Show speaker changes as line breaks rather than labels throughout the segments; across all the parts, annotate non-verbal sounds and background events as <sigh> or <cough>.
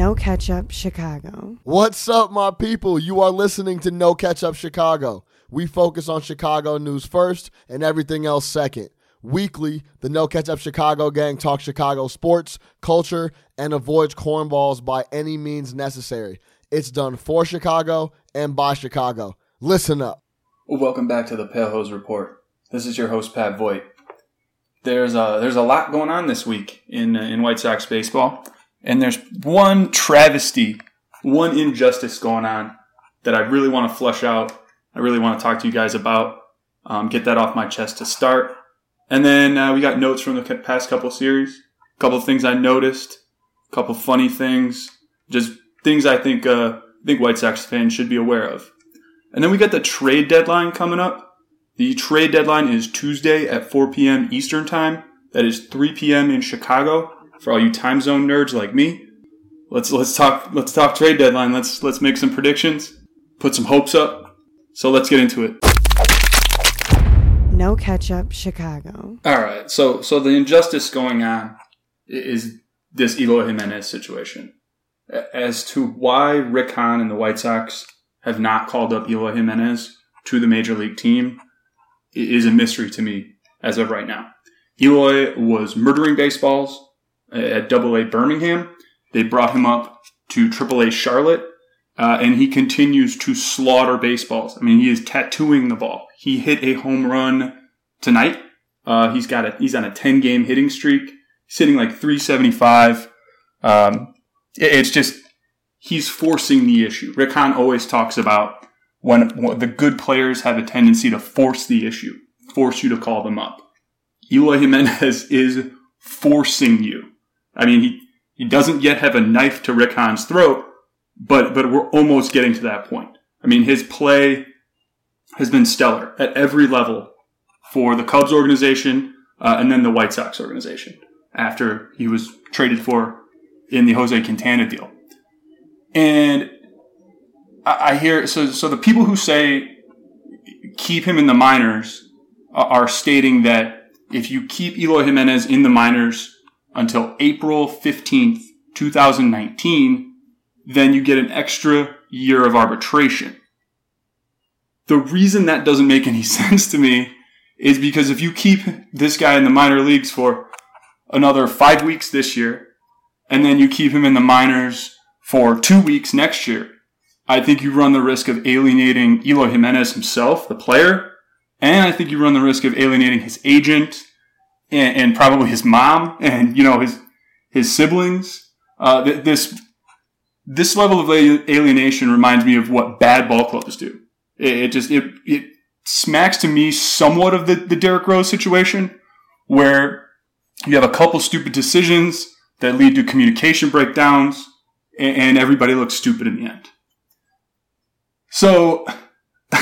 No Ketchup Chicago.
What's up, my people? You are listening to No Catch Up Chicago. We focus on Chicago news first and everything else second. Weekly, the No Catch Up Chicago gang talks Chicago sports, culture, and avoids cornballs by any means necessary. It's done for Chicago and by Chicago. Listen up.
Welcome back to the Pale Hose Report. This is your host Pat Voigt. There's a there's a lot going on this week in uh, in White Sox baseball, and there's one travesty, one injustice going on that I really want to flush out. I really want to talk to you guys about. Um, get that off my chest to start, and then uh, we got notes from the past couple series, a couple things I noticed, a couple funny things, just things I think uh, think White Sox fans should be aware of. And then we got the trade deadline coming up. The trade deadline is Tuesday at 4 p.m. Eastern Time. That is 3 p.m. in Chicago for all you time zone nerds like me. Let's let's talk let's talk trade deadline. Let's let's make some predictions, put some hopes up. So let's get into it.
No Ketchup Chicago.
All right. So so the injustice going on is this Eloy Jimenez situation. As to why Rick Hahn and the White Sox have not called up Eloy Jimenez to the major league team is a mystery to me as of right now. Eloy was murdering baseballs at Double A Birmingham. They brought him up to Triple A Charlotte, uh, and he continues to slaughter baseballs. I mean, he is tattooing the ball. He hit a home run tonight. Uh, he's got a he's on a ten game hitting streak. He's hitting like three seventy five. Um, it's just he's forcing the issue. Rick Hahn always talks about when, when, the good players have a tendency to force the issue, force you to call them up. Eloy Jimenez <laughs> is forcing you. I mean, he, he doesn't yet have a knife to Rick Hahn's throat, but, but we're almost getting to that point. I mean, his play has been stellar at every level for the Cubs organization uh, and then the White Sox organization after he was traded for in the Jose Quintana deal. And I, hear so so the people who say keep him in the minors are stating that if you keep Eloy Jimenez in the minors until April 15th, 2019, then you get an extra year of arbitration. The reason that doesn't make any <laughs> sense to me is because if you keep this guy in the minor leagues for another five weeks this year, and then you keep him in the minors for two weeks next year, I think you run the risk of alienating Eloy Jimenez himself, the player, and I think you run the risk of alienating his agent and, and probably his mom and you know his his siblings. Uh, this this level of alienation reminds me of what bad ball clubs do. It, it just it it smacks to me somewhat of the the Derrick Rose situation, where you have a couple stupid decisions that lead to communication breakdowns and everybody looks stupid in the end. So <laughs>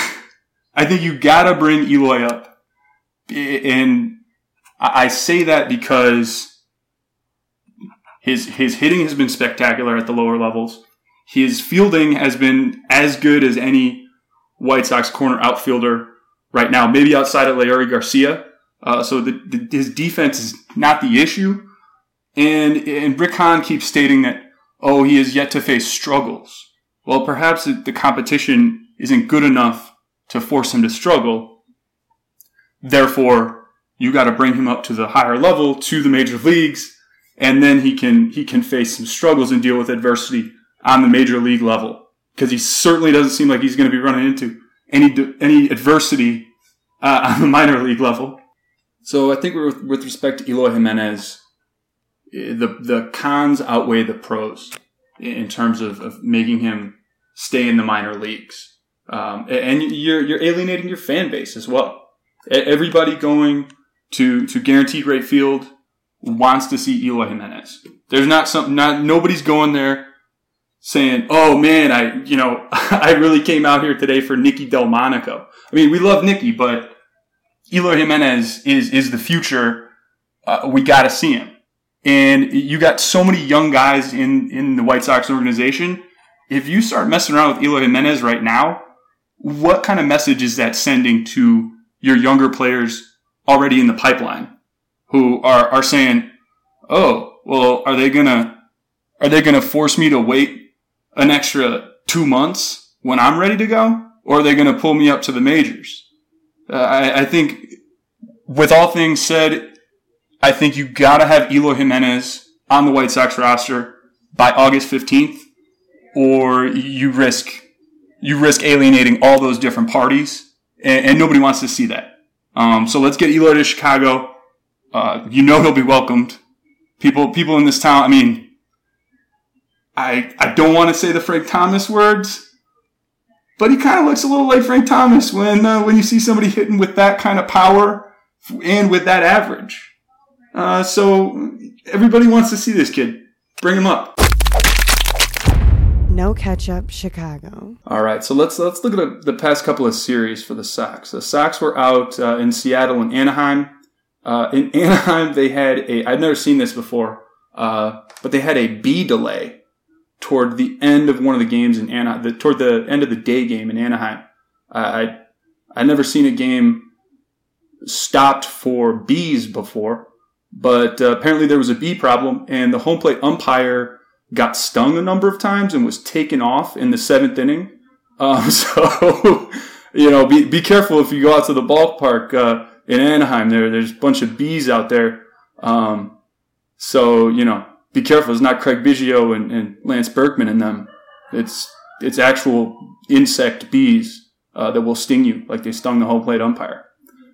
I think you gotta bring Eloy up. And I say that because his, his hitting has been spectacular at the lower levels. His fielding has been as good as any White Sox corner outfielder right now, maybe outside of Leury Garcia. Uh, so the, the, his defense is not the issue. And, and Rick Hahn keeps stating that oh, he has yet to face struggles. Well, perhaps the competition isn't good enough to force him to struggle. Therefore, you got to bring him up to the higher level, to the major leagues, and then he can he can face some struggles and deal with adversity on the major league level. Because he certainly doesn't seem like he's going to be running into any any adversity uh, <laughs> on the minor league level. So I think with, with respect to Eloy Jimenez, the the cons outweigh the pros in terms of, of making him stay in the minor leagues. Um, and you're you're alienating your fan base as well. Everybody going to to Guaranteed Rate Field wants to see Eloy Jimenez. There's not some not nobody's going there saying, "Oh man, I you know <laughs> I really came out here today for Nicky Delmonico." I mean, we love Nicky, but Eloy Jimenez is is the future. Uh, we got to see him. And you got so many young guys in, in the White Sox organization. If you start messing around with Eloy Jimenez right now, what kind of message is that sending to your younger players already in the pipeline who are, are saying, oh, well, are they gonna, are they to force me to wait an extra two months when I'm ready to go? Or are they to pull me up to the majors? Uh, I, I think with all things said, I think you gotta have Eloy Jimenez on the White Sox roster by August 15th, or you risk, you risk alienating all those different parties, and, and nobody wants to see that. Um, so let's get Eloy to Chicago. Uh, you know he'll be welcomed. People, people in this town, I mean, I, I don't want to say the Frank Thomas words, but he kind of looks a little like Frank Thomas when, uh, when you see somebody hitting with that kind of power and with that average. Uh, so everybody wants to see this kid. Bring him up.
No Ketchup Chicago.
All right, so let's let's look at the past couple of series for the Sox. The Sox were out uh, in Seattle and Anaheim. Uh, in <laughs> Anaheim, they had a I've never seen this before, uh, but they had a bee delay toward the end of one of the games in Anaheim. The, toward the end of the day game in Anaheim. I I never seen a game stopped for bees before, but uh, apparently there was a bee problem, and the home plate umpire got stung a number of times and was taken off in the seventh inning. Um, <laughs> so, you know, be, be careful if you go out to the ballpark uh, in Anaheim. There, there's a bunch of bees out there. Um, so, you know, be careful. It's not Craig Biggio and, and Lance Berkman in them. It's it's actual insect bees uh, that will sting you, like they stung the home plate umpire.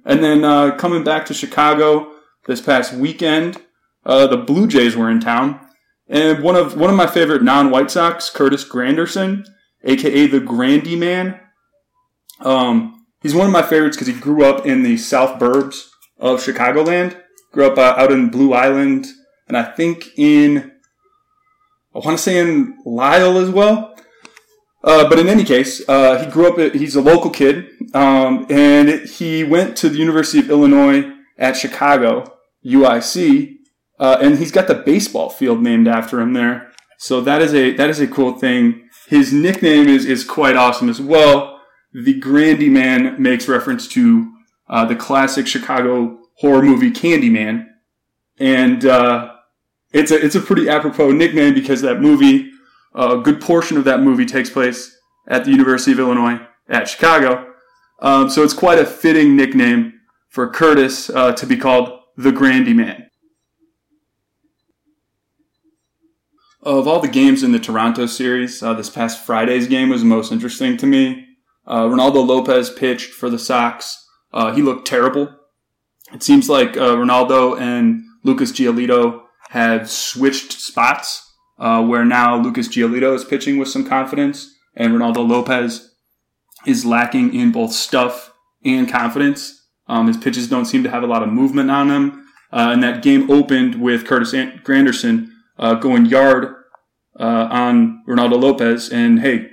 And then uh, coming back to Chicago this past weekend, uh, the Blue Jays were in town, and one of one of my favorite non-White Sox, Curtis Granderson, aka the Grandy Man. Um, he's one of my favorites because he grew up in the South Burbs of Chicagoland. Grew up uh, out in Blue Island, and I think in I want to say in Lisle as well. Uh, but in any case, uh, he grew up, he's a local kid, um, and he went to the University of Illinois at Chicago, UIC, uh, and he's got the baseball field named after him there. So that is a, that is a cool thing. His nickname is, is quite awesome as well. The Grandy Man makes reference to, uh, the classic Chicago horror movie Candyman. And, uh, it's a, it's a pretty apropos nickname because that movie, a good portion of that movie takes place at the University of Illinois at Chicago. Um, so it's quite a fitting nickname for Curtis uh, to be called the Grandy Man. Of all the games in the Toronto series, uh, this past Friday's game was the most interesting to me. Uh, Reynaldo Lopez pitched for the Sox. Uh, he looked terrible. It seems like uh, Reynaldo and Lucas Giolito have switched spots uh, where now Lucas Giolito is pitching with some confidence and Reynaldo Lopez is lacking in both stuff and confidence. Um, his pitches don't seem to have a lot of movement on them. Uh, and that game opened with Curtis Granderson uh, going yard uh, on Reynaldo Lopez. And hey,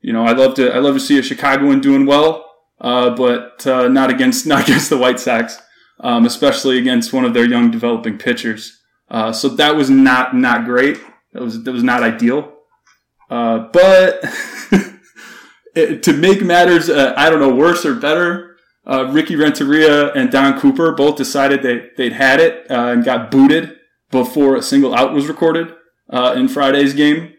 you know, I love to I love to see a Chicagoan doing well, uh, but uh, not against <laughs> not against the White Sox, um, especially against one of their young developing pitchers. Uh, so that was not not great. That was that was not ideal. Uh, but <laughs> it, to make matters, uh, I don't know, worse or better, Ricky Renteria and Don Cooper both decided they they'd had it and got booted before a single out was recorded uh, in Friday's game.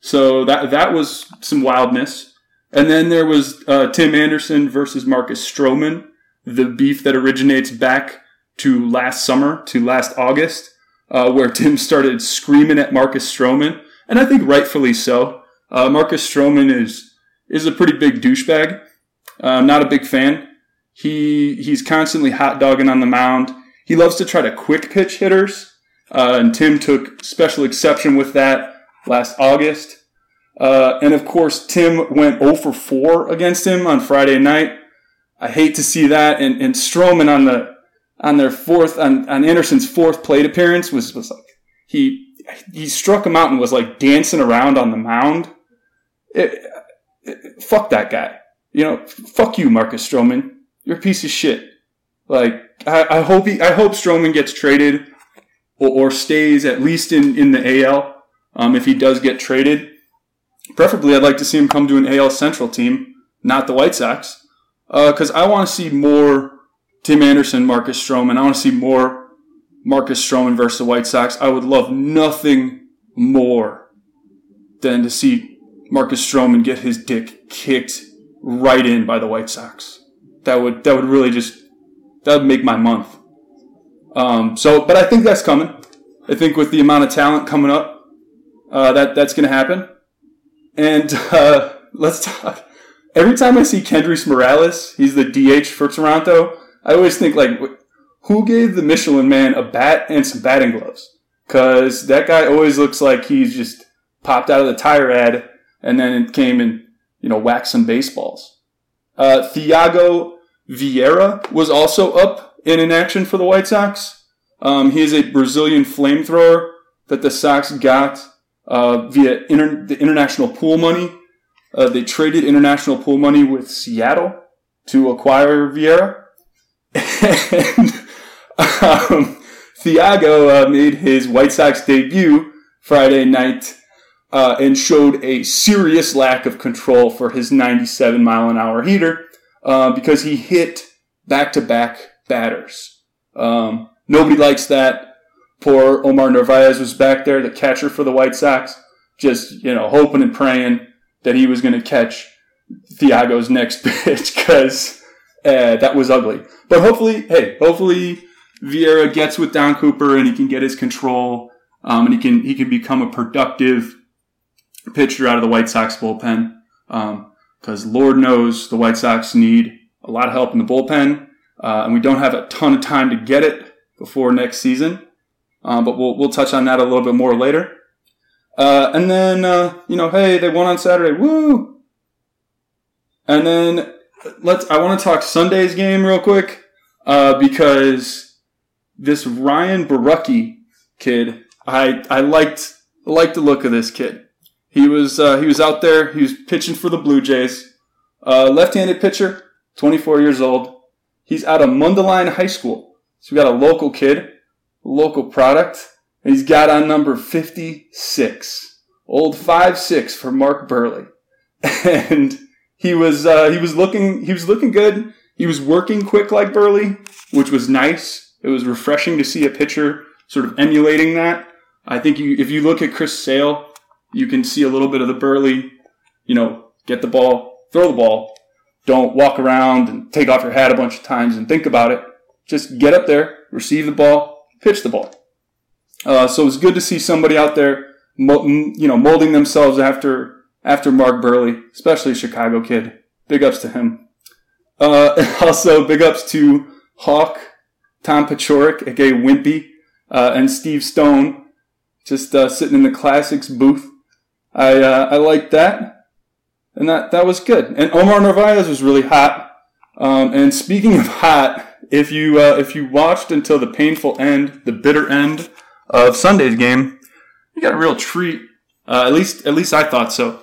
So that that was some wildness. And then there was uh, Tim Anderson versus Marcus Stroman, the beef that originates back to last summer, to last August uh, where Tim started screaming at Marcus Stroman, and I think rightfully so. Uh, Marcus Stroman is is a pretty big douchebag. Uh, I'm not a big fan. He he's constantly hot dogging on the mound. He loves to try to quick pitch hitters, uh, and Tim took special exception with that last August. Uh, and of course, Tim went 0 for 4 against him on Friday night. I hate to see that. And, and Stroman on the on their fourth on, on Anderson's fourth plate appearance was was like he he struck him out and was like dancing around on the mound. It, it, fuck that guy. You know, fuck you, Marcus Stroman. You're a piece of shit. Like I, I hope he I hope Stroman gets traded or, or stays at least in in the AL. Um, if he does get traded, preferably I'd like to see him come to an AL Central team, not the White Sox, because uh, I want to see more Tim Anderson, Marcus Stroman. I want to see more Marcus Stroman versus the White Sox. I would love nothing more than to see Marcus Stroman get his dick kicked right in by the White Sox. That would that would really just that would make my month. Um, so, but I think that's coming. I think with the amount of talent coming up, uh, that that's going to happen. And <laughs> uh, let's talk. Every time I see Kendrys Morales, he's the DH for Toronto. I always think like, who gave the Michelin Man a bat and some batting gloves? Because that guy always looks like he's just popped out of the tire ad and then it came and you know whacked some baseballs. Uh, Thyago Vieira was also up in an action for the White Sox. Um, he is a Brazilian flamethrower that the Sox got uh, via inter- the international pool money. Uh, they traded international pool money with Seattle to acquire Vieira. and <laughs> um, Thyago uh, made his White Sox debut Friday night uh, and showed a serious lack of control for his 97 mile an hour heater uh, because he hit back to back batters. Um, nobody likes that. Poor Omar Narvaez was back there, the catcher for the White Sox, just, you know, hoping and praying that he was going to catch Thyago's next <laughs> pitch because uh, that was ugly. But hopefully, hey, hopefully Vieira gets with Don Cooper and he can get his control um, and he can he can become a productive pitcher out of the White Sox bullpen. Because um, Lord knows the White Sox need a lot of help in the bullpen, uh, and we don't have a ton of time to get it before next season. Um, but we'll we'll touch on that a little bit more later. Uh, and then uh, you know, hey, they won on Saturday, woo! And then let's. I want to talk Sunday's game real quick uh, because this Ryan Borucki kid, I I liked liked the look of this kid. He was uh, he was out there. He was pitching for the Blue Jays. Uh, left-handed pitcher, 24 years old. He's out of Mundelein High School. So we got a local kid, local product. And he's got on number 56, old five six for Mark Buehrle. <laughs> and he was uh, he was looking he was looking good. He was working quick like Buehrle, which was nice. It was refreshing to see a pitcher sort of emulating that. I think you, if you look at Chris Sale, you can see a little bit of the Buehrle, you know, get the ball, throw the ball. Don't walk around and take off your hat a bunch of times and think about it. Just get up there, receive the ball, pitch the ball. Uh, so it's good to see somebody out there, you know, molding themselves after after Mark Buehrle, especially a Chicago kid. Big ups to him. Uh, <laughs> also, big ups to Hawk, Tom Paciorek, aka Wimpy, uh, and Steve Stone, just uh, sitting in the classics booth I uh, I liked that, and that that was good. And Omar Narvaez was really hot. Um, and speaking of hot, if you uh, if you watched until the painful end, the bitter end of Sunday's game, you got a real treat. Uh, at least at least I thought so,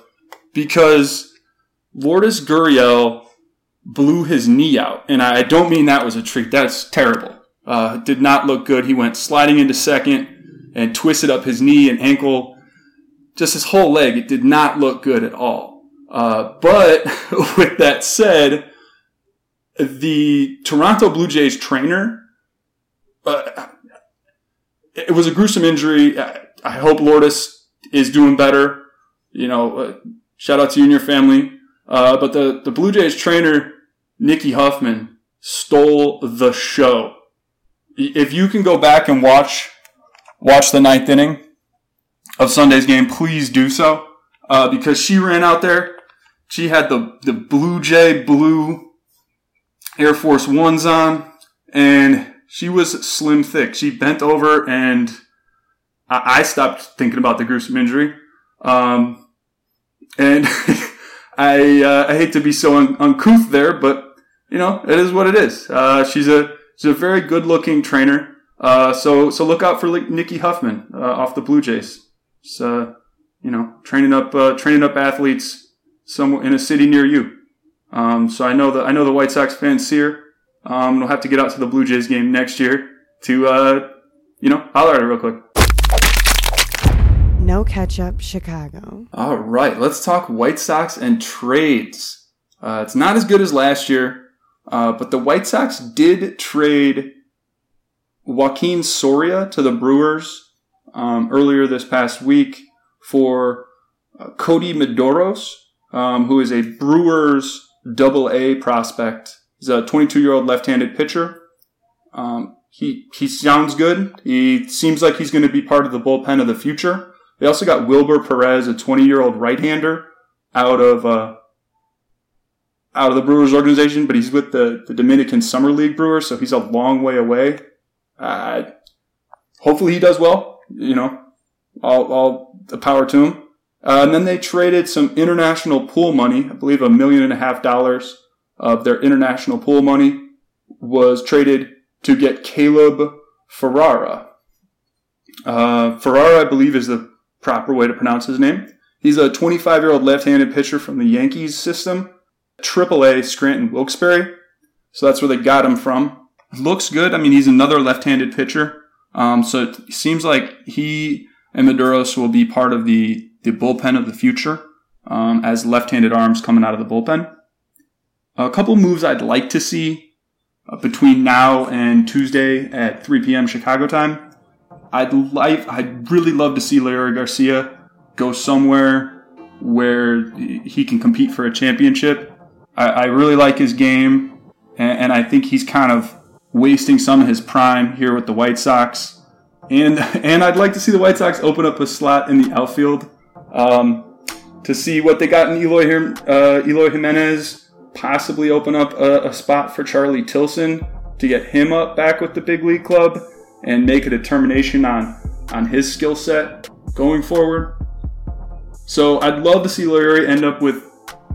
because Lourdes Gurriel blew his knee out, and I don't mean that was a treat. That's terrible. Uh, did not look good. He went sliding into second and twisted up his knee and ankle just his whole leg, it did not look good at all. Uh, but <laughs> with that said, the Toronto Blue Jays trainer, uh, it was a gruesome injury. I hope Lourdes is doing better. You know, uh, shout out to you and your family. Uh, but the, the Blue Jays trainer, Nikki Huffman, stole the show. If you can go back and watch, watch the ninth inning, of Sunday's game, please do so. Uh, because she ran out there. She had the, the Blue Jay blue Air Force Ones on, and she was slim thick. She bent over, and I, I stopped thinking about the gruesome injury. Um, and <laughs> I, uh, I hate to be so un- uncouth there, but you know, it is what it is. Uh, she's a, she's a very good looking trainer. Uh, so, so look out for Nikki Huffman, uh, off the Blue Jays. You know, training up, uh, training up athletes somewhere in a city near you. Um, so I know that I know the White Sox fans here. Um, will have to get out to the Blue Jays game next year to, uh, you know, holler at it real quick.
No catch up, Chicago.
All right, let's talk White Sox and trades. Uh, it's not as good as last year, uh, but the White Sox did trade Joaquin Soria to the Brewers um, earlier this past week for uh, Kodi Medeiros, um, who is a Brewers double A prospect. He's a 22 year old left handed pitcher. Um, he, he sounds good. He seems like he's going to be part of the bullpen of the future. They also got Wilber Perez, a 20 year old right hander, out of uh, out of the Brewers organization, but he's with the, the Dominican Summer League Brewers, so he's a long way away. Uh, hopefully he does well. You know, all, all the power to him. Uh, and then they traded some international pool money. I believe a million and a half dollars of their international pool money was traded to get Caleb Ferrara. Uh, Ferrara, I believe, is the proper way to pronounce his name. He's a 25 year old left handed pitcher from the Yankees system, AAA Scranton Wilkes-Barre. So that's where they got him from. Looks good. I mean, he's another left handed pitcher. Um, so it seems like he and Medeiros will be part of the, the bullpen of the future um, as left handed arms coming out of the bullpen. A couple moves I'd like to see uh, between now and Tuesday at 3 p.m. Chicago time. I'd like, I'd really love to see Leury Garcia go somewhere where he can compete for a championship. I, I really like his game, and, and, I think he's kind of wasting some of his prime here with the White Sox. And <laughs> and I'd like to see the White Sox open up a slot in the outfield um, to see what they got in Eloy, uh, Eloy Jimenez. Possibly open up a, a spot for Charlie Tilson to get him up back with the big league club and make a determination on on his skill set going forward. So I'd love to see Leury end up with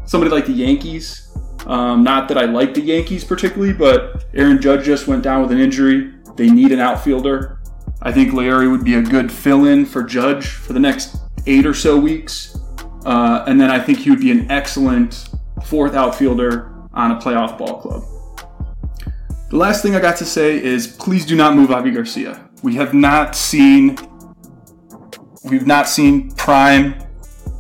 somebody like the Yankees. Um, not that I like the Yankees particularly, but Aaron Judge just went down with an injury. They need an outfielder. I think Leury would be a good fill-in for Judge for the next eight or so weeks, uh, and then I think he would be an excellent fourth outfielder on a playoff ball club. The last thing I got to say is please do not move Avi Garcia. We have not seen we've not seen prime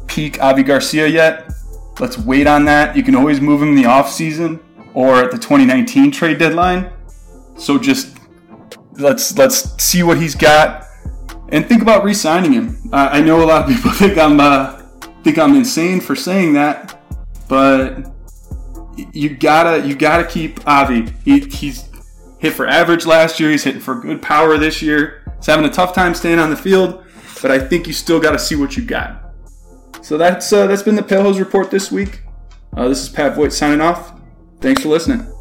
peak Avi Garcia yet. Let's wait on that. You can always move him in the offseason or at the 2019 trade deadline. So just let's let's see what he's got and think about re-signing him. Uh, I know a lot of people <laughs> think I'm uh, think I'm insane for saying that, but you gotta you gotta keep Avi. He, he's hit for average last year. He's hitting for good power this year. He's having a tough time staying on the field, but I think you still got to see what you got. So that's uh, that's been the Pale Hose Report this week. Uh, this is Pat Voigt signing off. Thanks for listening.